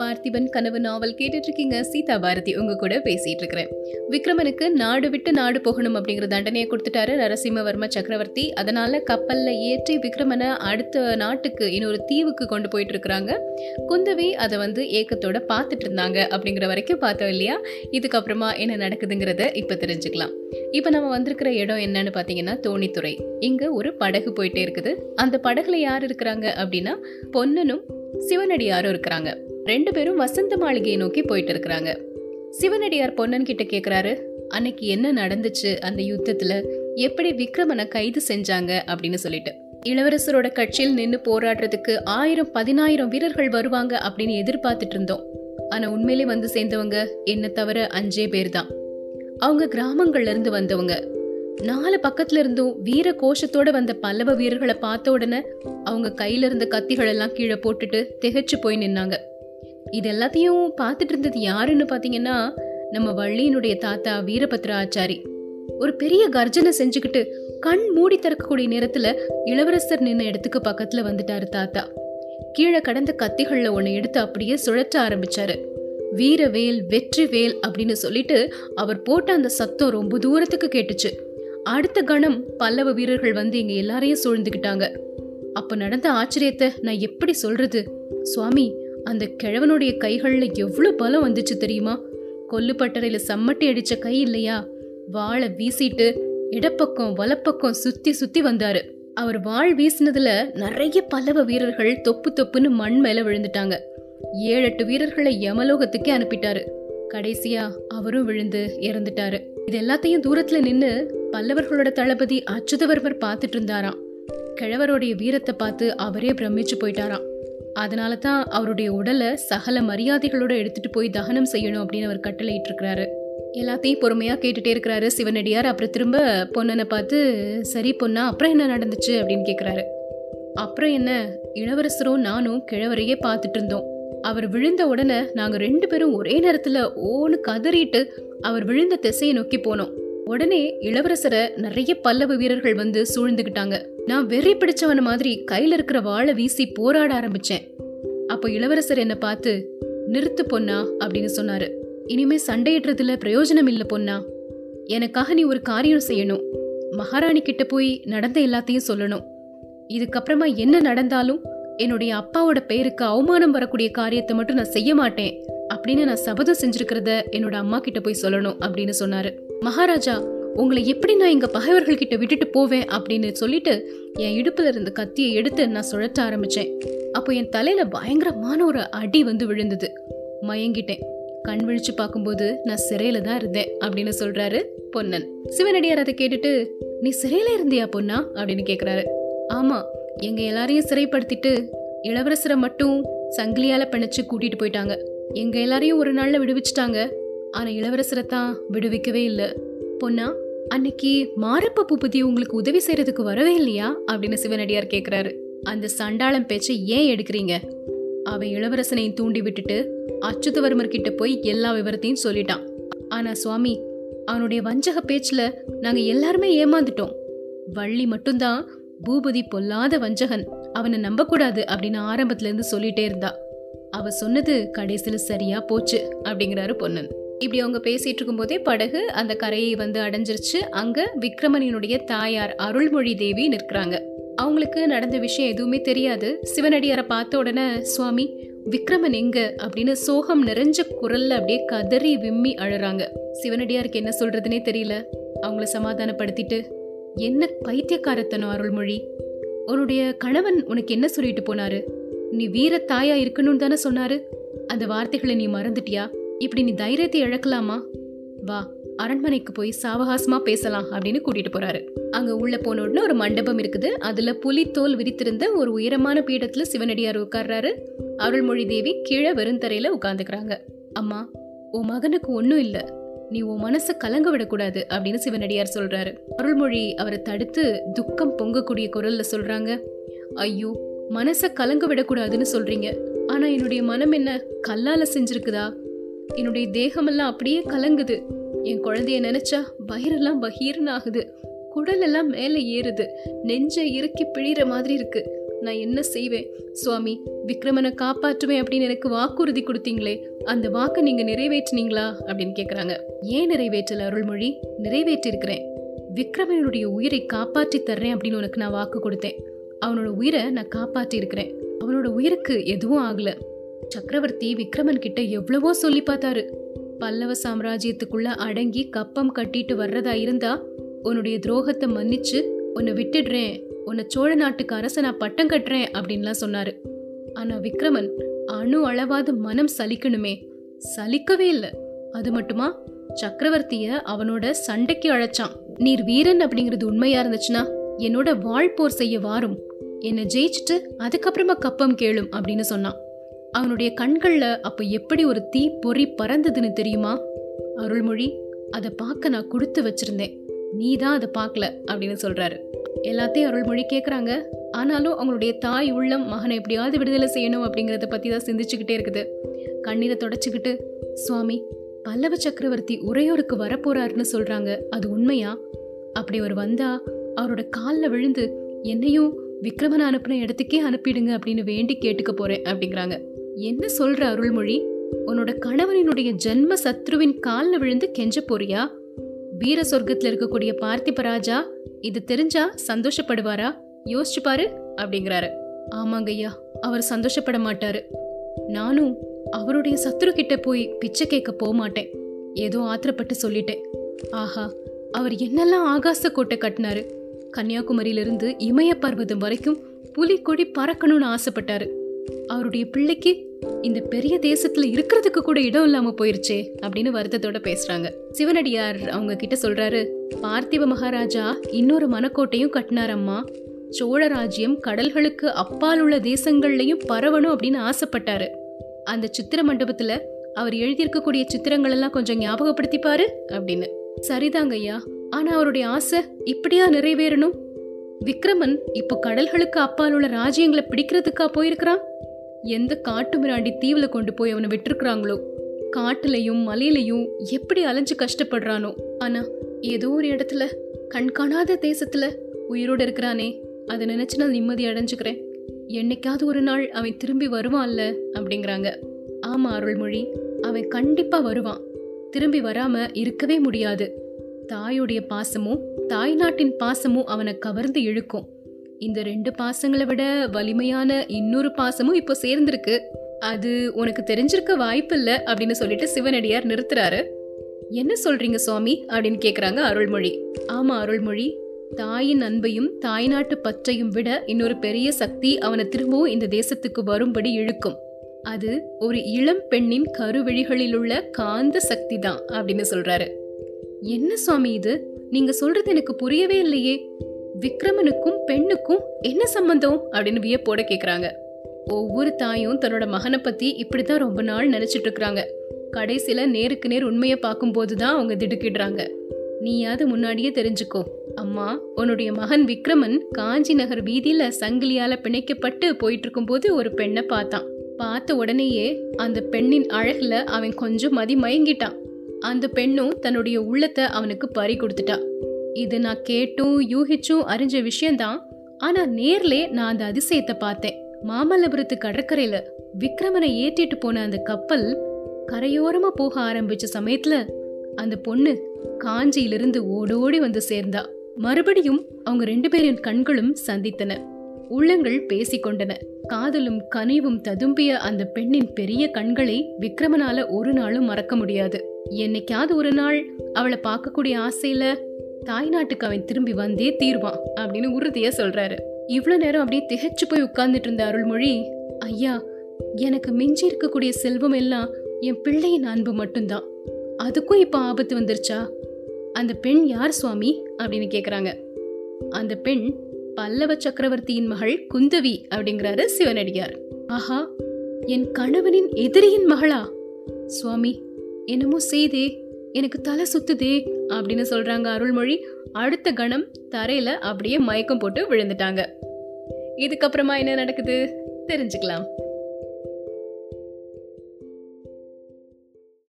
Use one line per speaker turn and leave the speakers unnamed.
பார்த்திபன் கனவு நாவல் கேட்டுட்டு இருக்கீங்க சீதா பாரதி உங்க கூட பேசிட்டு இருக்கிறேன் விக்ரமனுக்கு நாடு விட்டு நாடு போகணும் அப்படிங்கிற தண்டனையை கொடுத்துட்டாரு நரசிம்மவர்ம சக்கரவர்த்தி. அதனால கப்பல்ல ஏற்றி விக்ரமனை அடுத்த நாட்டுக்கு இன்னொரு தீவுக்கு கொண்டு போயிட்டு இருக்கிறாங்க குந்தவி அதை வந்து ஏக்கத்தோட பார்த்துட்டு இருந்தாங்க அப்படிங்கிற வரைக்கும் பார்த்தோம் இல்லையா? இதுக்கப்புறமா என்ன நடக்குதுங்கிறத இப்போ தெரிஞ்சுக்கலாம். இப்போ நம்ம வந்திருக்கிற இடம் என்னன்னு பார்த்தீங்கன்னா தோணித்துறை. இங்கே ஒரு படகு போயிட்டே இருக்குது. அந்த படகுல யார் இருக்கிறாங்க அப்படின்னா பொன்னனும் சிவனடியாரும் இருக்கிறாங்க. ரெண்டு பேரும் வசந்த மாளிகையை நோக்கி போயிட்டு இருக்கிறாங்க. சிவனடியார் பொன்னன் கிட்ட கேட்குறாரு அன்னைக்கு என்ன நடந்துச்சு அந்த யுத்தத்துல? எப்படி விக்ரமனை கைது செஞ்சாங்க? அப்படின்னு சொல்லிட்டு. இளவரசரோட கட்சியில் நின்று போராடுறதுக்கு ஆயிரம் பதினாயிரம் வீரர்கள் வருவாங்க அப்படின்னு எதிர்பார்த்துட்டு இருந்தோம். ஆனா உண்மையிலே வந்து சேர்ந்தவங்க என்ன தவிர அஞ்சே பேர் தான் அவங்க கிராமங்கள்ல இருந்து வந்தவங்க. நாலு பக்கத்துல இருந்தும் வீர கோஷத்தோட வந்த பல்லவ வீரர்களை பார்த்த உடனே அவங்க கையில இருந்த கத்திகள் எல்லாம் கீழே போட்டுட்டு திகைச்சு போய் நின்னாங்க. இது எல்லாத்தையும் பார்த்துட்டு இருந்தது யாருன்னு பார்த்தீங்கன்னா நம்ம வள்ளியினுடைய தாத்தா வீரபத்ர ஆச்சாரி ஒரு பெரிய கர்ஜனை செஞ்சுக்கிட்டு கண் மூடி திறக்கக்கூடிய நேரத்தில் இளவரசர் நின்ன இடத்துக்கு பக்கத்தில் வந்துட்டாரு தாத்தா. கீழே கடந்த கத்திகளில் ஒன்று எடுத்து அப்படியே சுழற்ற ஆரம்பிச்சாரு. வீரவேல் வெற்றிவேல் அப்படின்னு சொல்லிட்டு அவர் போட்ட அந்த சத்தம் ரொம்ப தூரத்துக்கு கேட்டுச்சு. அடுத்த கணம் பல்லவ வீரர்கள் வந்து எங்க எல்லாரையும் சூழ்ந்துக்கிட்டாங்க அப்ப நடந்த ஆச்சரியத்தை நான் எப்படி சொல்றது? சுவாமி அந்த கிழவனுடைய கைகளில் எவ்வளோ பலம் வந்துச்சு தெரியுமா? கொல்லுப்பட்டறையில் சம்மட்டி அடித்த கை இல்லையா? வாழை வீசிட்டு இடப்பக்கம் வலப்பக்கம் சுற்றி சுற்றி வந்தார். அவர் வாழ் வீசினதில் நிறைய பல்லவ வீரர்கள் தொப்பு தொப்புன்னு மண் மேலே விழுந்துட்டாங்க. ஏழு எட்டு வீரர்களை யமலோகத்துக்கே அனுப்பிட்டாரு. கடைசியா அவரும் விழுந்து இறந்துட்டாரு. இது எல்லாத்தையும் தூரத்துல நின்று பல்லவர்களோட தளபதி அச்சுதவர்மர் பார்த்துட்டு இருந்தாராம். கிழவருடைய வீரத்தை பார்த்து அவரே பிரமிச்சு போயிட்டாராம். அதனால தான் அவருடைய உடலை சகல மரியாதைகளோடு எடுத்துட்டு போய் தகனம் செய்யணும் அப்படின்னு அவர் கட்டளையிட்டு இருக்கிறாரு எல்லாத்தையும் பொறுமையா கேட்டுட்டே இருக்கிறாரு சிவனடியார். அப்புறம் திரும்ப பொன்னனை பார்த்து சரி பொண்ணா அப்புறம் என்ன நடந்துச்சு? அப்படின்னு கேட்குறாரு அப்புறம் என்ன? இளவரசரும் நானும் கிழவரையே பார்த்துட்டு இருந்தோம். அவர் விழுந்த உடனே நாங்க ரெண்டு பேரும் ஒரே நேரத்துல ஓன்னு கதறிட்டு அவர் விழுந்த திசையை நோக்கி போனோம். உடனே இளவரசரை நிறைய பல்லவ வீரர்கள் வந்து சூழ்ந்துகிட்டாங்க. நான் வெறி பிடிச்சவன மாதிரி கையில இருக்கிற வாளை வீசி போராட ஆரம்பிச்சேன். அப்போ இளவரசர் என்ன பார்த்து நிறுத்து பொண்ணா அப்படின்னு சொன்னாரு. இனிமே சண்டையிடுறதுல பிரயோஜனம் இல்லை பொண்ணா. எனக்காக நீ ஒரு காரியம் செய்யணும். மகாராணி கிட்ட போய் நடந்த எல்லாத்தையும் சொல்லணும். இதுக்கப்புறமா என்ன நடந்தாலும் என்னுடைய அப்பாவோட பேருக்கு அவமானம் வரக்கூடிய காரியத்தை மட்டும் நான் செய்ய மாட்டேன். அப்படின்னு நான் சபதம் செஞ்சிருக்கிறத என்னோட அம்மா கிட்ட போய் சொல்லணும் அப்படின்னு சொன்னாரு. மகாராஜா உங்களை எப்படி நான் எங்கள் பகைவர்கள்கிட்ட விட்டுட்டு போவேன் அப்படின்னு சொல்லிட்டு என் இடுப்பில் இருந்த கத்தியை எடுத்து நான் சுழற்ற ஆரம்பித்தேன் அப்போ என் தலையில் பயங்கரமான ஒரு அடி வந்து விழுந்தது. மயங்கிட்டேன். கண் விழிச்சு பார்க்கும்போது நான் சிறையில் தான் இருந்தேன் அப்படின்னு சொல்கிறாரு பொன்னன். சிவனடியார் அதை கேட்டுட்டு நீ சிறையில் இருந்தியா பொன்னா? அப்படின்னு கேட்குறாரு ஆமாம் எங்கள் எல்லாரையும் சிறைப்படுத்திட்டு இளவரசரை மட்டும் சங்கிலியால் பிணைச்சு கூட்டிகிட்டு போயிட்டாங்க. எங்கள் எல்லாரையும் ஒரு நாளில் விடுவிச்சிட்டாங்க. ஆனா இளவரசரை தான் விடுவிக்கவே இல்லை. பொன்னா அன்னைக்கு மாரப்ப பூபதி உங்களுக்கு உதவி செய்யறதுக்கு வரவே இல்லையா? அப்படின்னு சிவனடியார் கேக்குறாரு. அந்த சண்டாளம் பேச்சை ஏன் எடுக்கிறீங்க? அவன் இளவரசனையும் தூண்டி விட்டுட்டு அச்சுதவர்மர் கிட்ட போய் எல்லா விவரத்தையும் சொல்லிட்டான். ஆனா சுவாமி அவனுடைய வஞ்சக பேச்சுல நாங்க எல்லாருமே ஏமாந்துட்டோம். வள்ளி மட்டும்தான் பூபதி பொல்லாத வஞ்சகன் அவனை நம்பக்கூடாது அப்படின்னு ஆரம்பத்துல இருந்து சொல்லிட்டே இருந்தா. அவ சொன்னது கடைசியில் சரியா போச்சு அப்படிங்கிறாரு பொன்னன். இப்படி அவங்க பேசிட்டு இருக்கும்போதே படகு அந்த கரையை வந்து அடைஞ்சிருச்சு. அங்க விக்ரமனினுடைய தாயார் அருள்மொழி தேவி நிற்கிறாங்க. அவங்களுக்கு நடந்த விஷயம் எதுவுமே தெரியாது. சிவனடியாரை பார்த்த உடனே சுவாமி விக்ரமன் எங்க? அப்படின்னு சோகம் நிறைஞ்ச குரல்ல அப்படியே கதறி விம்மி அழறாங்க. சிவனடியாருக்கு என்ன சொல்றதுனே தெரியல. அவங்கள சமாதானப்படுத்திட்டு என்ன பைத்தியக்காரத்தனம் அருள்மொழி? உன்னுடைய கணவன் உனக்கு என்ன சொல்லிட்டு போனாரு? நீ வீர தாயா இருக்கணும்னு தானே சொன்னாரு? அந்த வார்த்தைகளை நீ மறந்துட்டியா? இப்படி நீ தைரியத்தை இழக்கலாமா? வா அரண்மனைக்கு போய் சாவகாசமா பேசலாம் அப்படின்னு கூட்டிட்டு போறாரு. அங்க உள்ள போன உடனே ஒரு மண்டபம் இருக்குது. அதுல புலித்தோல் விரித்திருந்த ஒரு உயரமான பீடத்துல சிவனடியார் உட்கார்றாரு. அருள்மொழி தேவி கீழே வெறுந்தரையில உட்கார்ந்துக்கிறாங்க. அம்மா உன் மகனுக்கு ஒன்றும் இல்ல. நீ உன் மனசை கலங்க விடக்கூடாது அப்படின்னு சிவனடியார் சொல்றாரு. அருள்மொழி அவரை தடுத்து துக்கம் பொங்கக்கூடிய குரல்ல சொல்றாங்க. ஐயோ மனசை கலங்க விடக்கூடாதுன்னு சொல்றீங்க. ஆனா என்னுடைய மனம் என்ன கல்லால செஞ்சிருக்குதா? என்னுடைய தேகமெல்லாம் அப்படியே கலங்குது. என் குழந்தைய நினைச்சா வயிறெல்லாம் பகீர்னு ஆகுது குடலெல்லாம் மேலே ஏறுது. நெஞ்சை இறுக்கி பிழிற மாதிரி இருக்கு. நான் என்ன செய்வேன்? சுவாமி விக்ரமனை காப்பாற்றுவேன் அப்படின்னு எனக்கு வாக்குறுதி கொடுத்தீங்களே அந்த வாக்கை நீங்க நிறைவேற்றினீங்களா? அப்படின்னு கேக்குறாங்க. ஏன் நிறைவேற்றல அருள்மொழி? நிறைவேற்றிருக்கிறேன். விக்ரமனுடைய உயிரை காப்பாற்றி தர்றேன் அப்படின்னு உனக்கு நான் வாக்கு கொடுத்தேன். அவனோட உயிரை நான் காப்பாற்றி இருக்கிறேன் அவனோட உயிருக்கு எதுவும் ஆகல. சக்கரவர்த்தி விக்ரமன் கிட்ட எவ்வளவோ சொல்லி பார்த்தாரு. பல்லவ சாம்ராஜ்யத்துக்குள்ள அடங்கி கப்பம் கட்டிட்டு வர்றதா இருந்தா உன்னுடைய துரோகத்தை மன்னிச்சு உன்னை விட்டுடுறேன். உன்னை சோழ நாட்டுக்கு அரச நான் பட்டம் கட்டுறேன் அப்படின்லாம் சொன்னாரு. ஆனா விக்ரமன் அணு அளவாது மனம் சலிக்கணுமே. சலிக்கவே இல்லை. அது மட்டுமா? சக்கரவர்த்திய அவனோட சண்டைக்கு அழைச்சான். நீர் வீரன் அப்படிங்கிறது உண்மையா இருந்துச்சுன்னா என்னோட வாழ்போர் செய்ய வாரும். என்னை ஜெயிச்சுட்டு அதுக்கப்புறமா கப்பம் கேளும் அப்படின்னு சொன்னான். அவனுடைய கண்கள்ல அப்ப எப்படி ஒரு தீ பொறி பறந்ததுன்னு தெரியுமா? அருள்மொழி அதை பார்க்க நான் கொடுத்து வச்சிருந்தேன். நீ தான் அதை பார்க்கல அப்படின்னு சொல்றாரு. எல்லாத்தையும் அருள்மொழி கேட்குறாங்க ஆனாலும் அவங்களுடைய தாய் உள்ளம் மகனை எப்படியாவது விடுதலை செய்யணும் அப்படிங்கிறத பற்றி தான் சிந்திச்சுக்கிட்டே இருக்குது. கண்ணீரை தொடச்சிக்கிட்டு சுவாமி பல்லவ சக்கரவர்த்தி உரையோருக்கு வரப்போறாருன்னு சொல்றாங்க. அது உண்மையா? அப்படி அவர் வந்தா அவரோட காலில் விழுந்து என்னையும் விக்ரமன் அனுப்பின இடத்துக்கே அனுப்பிடுங்க அப்படின்னு வேண்டி கேட்டுக்க போறேன் அப்படிங்கிறாங்க. என்ன சொல்ற அருள்மொழி? உன்னோட கணவனினுடைய ஜென்ம சத்ருவின் காலில் விழுந்து கெஞ்ச போறியா? வீர சொர்க்கத்துல இருக்கக்கூடிய பார்த்திப ராஜா இது தெரிஞ்சா சந்தோஷப்படுவாரா? யோசிச்சு பாரு அப்படிங்கிறாரு. ஆமாங்க ஐயா அவர் சந்தோஷப்பட மாட்டாரு. நானும் அவருடைய சத்ரு கிட்ட போய் பிச்சை கேட்க போக மாட்டேன். ஏதோ ஆத்திரப்பட்டு சொல்லிட்டேன் ஆஹா அவர் என்னெல்லாம் ஆகாச கோட்டை கட்டினாரு. கன்னியாகுமரியிலிருந்து இமய பர்வதம் வரைக்கும் புலிக்கொடி பறக்கணும்னு ஆசைப்பட்டாரு. அவருடைய பிள்ளைக்கு இந்த பெரிய தேசத்துல இருக்கிறதுக்கு கூட இடம் இல்லாம போயிருச்சே அப்படின்னு வருத்தத்தோட பேசுறாங்க. சிவனடியார் அவங்க கிட்ட சொல்றாரு பார்த்திப மகாராஜா இன்னொரு மனக்கோட்டையும் கட்டினாரம்மா. சோழ ராஜ்யம் கடல்களுக்கு அப்பால் உள்ள தேசங்கள்லயும் பரவணும் அப்படின்னு ஆசைப்பட்டாரு. அந்த சித்திர மண்டபத்துல அவர் எழுதியிருக்கக்கூடிய சித்திரங்கள் எல்லாம் கொஞ்சம் ஞாபகப்படுத்திப்பாரு அப்படின்னு. சரிதாங்க ஐயா. ஆனா அவருடைய ஆசை இப்படியா நிறைவேறணும்? விக்ரமன் இப்போ கடல்களுக்கு அப்பால் உள்ள ராஜ்யங்களை பிடிக்கிறதுக்கா போயிருக்கிறான்? எந்த காட்டு மிராண்டி தீவில் கொண்டு போய் அவனை விட்டுருக்குறாங்களோ? காட்டுலையும் மலையிலையும் எப்படி அலைஞ்சு கஷ்டப்படுறானோ? ஆனா ஏதோ ஒரு இடத்துல கண்காணாத தேசத்துல உயிரோடு இருக்கிறானே. அதை நினைச்சு நான் நிம்மதி அடைஞ்சுக்கிறேன். என்னைக்காவது ஒரு நாள் அவன் திரும்பி வருவான்ல அப்படிங்கிறாங்க. ஆமா அருள்மொழி அவன் கண்டிப்பா வருவான். திரும்பி வராம இருக்கவே முடியாது. தாயுடைய பாசமும் தாய் நாட்டின் பாசமும் அவனை கவர்ந்து இழுக்கும். இந்த ரெண்டு பாசங்களை விட வலிமையான இன்னொரு பாசமும் இப்போ சேர்ந்திருக்கு. அது உனக்கு தெரிஞ்சிருக்க வாய்ப்பில்லை அப்படின்னு சொல்லிட்டு சிவனடியார் நிறுத்துறாரு. என்ன சொல்றீங்க சுவாமி? அப்படின்னு கேக்குறாங்க அருள்மொழி. ஆமா அருள்மொழி தாயின் அன்பையும் தாய்நாட்டு பற்றையும் விட இன்னொரு பெரிய சக்தி அவனை திரும்பவும் இந்த தேசத்துக்கு வரும்படி இழுக்கும். அது ஒரு இளம் பெண்ணின் கருவிழிகளில் உள்ள காந்த சக்தி தான் அப்படின்னு சொல்றாரு. என்ன சுவாமி இது? நீங்க சொல்றது எனக்கு புரியவே இல்லையே. விக்ரமனுக்கும் பெண்ணுக்கும் என்ன சம்பந்தம்? அப்படின்னு வியப்போட கேக்குறாங்க. ஒவ்வொரு தாயும் தன்னோட மகனை பத்தி இப்படிதான் ரொம்ப நாள் நினைச்சிட்டு இருக்கிறாங்க கடைசியில நேருக்கு நேர் உண்மையை பார்க்கும்போது தான் அவங்க திடுக்கிடுறாங்க. நீயாவது முன்னாடியே தெரிஞ்சுக்கோ. அம்மா உன்னுடைய மகன் விக்ரமன் காஞ்சி நகர் வீதியில சங்கிலியால பிணைக்கப்பட்டு போயிட்டு இருக்கும்போது ஒரு பெண்ணை பார்த்தான். பார்த்த உடனேயே அந்த பெண்ணின் அழகுல அவன் கொஞ்சம் மதி மயங்கிட்டான். அந்த பெண்ணும் தன்னுடைய உள்ளத்தை அவனுக்கு பறி கொடுத்துட்டா. இது நான் கேட்டும் யூகிச்சும் அறிஞ்ச விஷயம்தான் ஆனா நேர்ல நான் அந்த அதிசயத்தை பார்த்தேன். மாமல்லபுரத்து கடற்கரையில விக்ரமனை ஏற்றிட்டு போன அந்த கப்பல் கரையோரமா போக ஆரம்பிச்ச சமயத்துல அந்த பொண்ணு காஞ்சியிலிருந்து ஓடோடி வந்து சேர்ந்தா. மறுபடியும் அவங்க ரெண்டு பேரின் கண்களும் சந்தித்தன. உள்ளங்கள் பேசிக்கொண்டன. காதலும் கனிவும் ததும்பிய அந்த பெண்ணின் பெரிய கண்களை விக்ரமனால ஒரு நாளும் மறக்க முடியாது. என்னைக்காவது ஒரு நாள் அவளை பார்க்கக்கூடிய ஆசையில தாய்நாட்டுக்கு அவன் திரும்பி வந்தே தீர்வான் அப்படின்னு உறுதியாக சொல்கிறாரு இவ்வளோ நேரம் அப்படியே திகைச்சு போய் உட்கார்ந்துட்டு இருந்த அருள்மொழி ஐயா எனக்கு மிஞ்சி இருக்கக்கூடிய செல்வம் எல்லாம் என் பிள்ளையின் அன்பு மட்டும்தான். அதுக்கும் இப்போ ஆபத்து வந்துருச்சா? அந்த பெண் யார் சுவாமி? அப்படின்னு கேட்குறாங்க அந்த பெண் பல்லவ சக்கரவர்த்தியின் மகள் குந்தவி அப்படிங்கிறாரு சிவனடியார். ஆஹா என் கணவனின் எதிரியின் மகளா? சுவாமி என்னமோ செய்தே எனக்கு தலை சுத்துதே அப்படின்னு சொல்றாங்க அருள்மொழி. அடுத்த கணம் தரையில அப்படியே மயக்கம் போட்டு விழுந்துட்டாங்க. இதுக்கப்புறமா என்ன நடக்குது? தெரிஞ்சுக்கலாம்.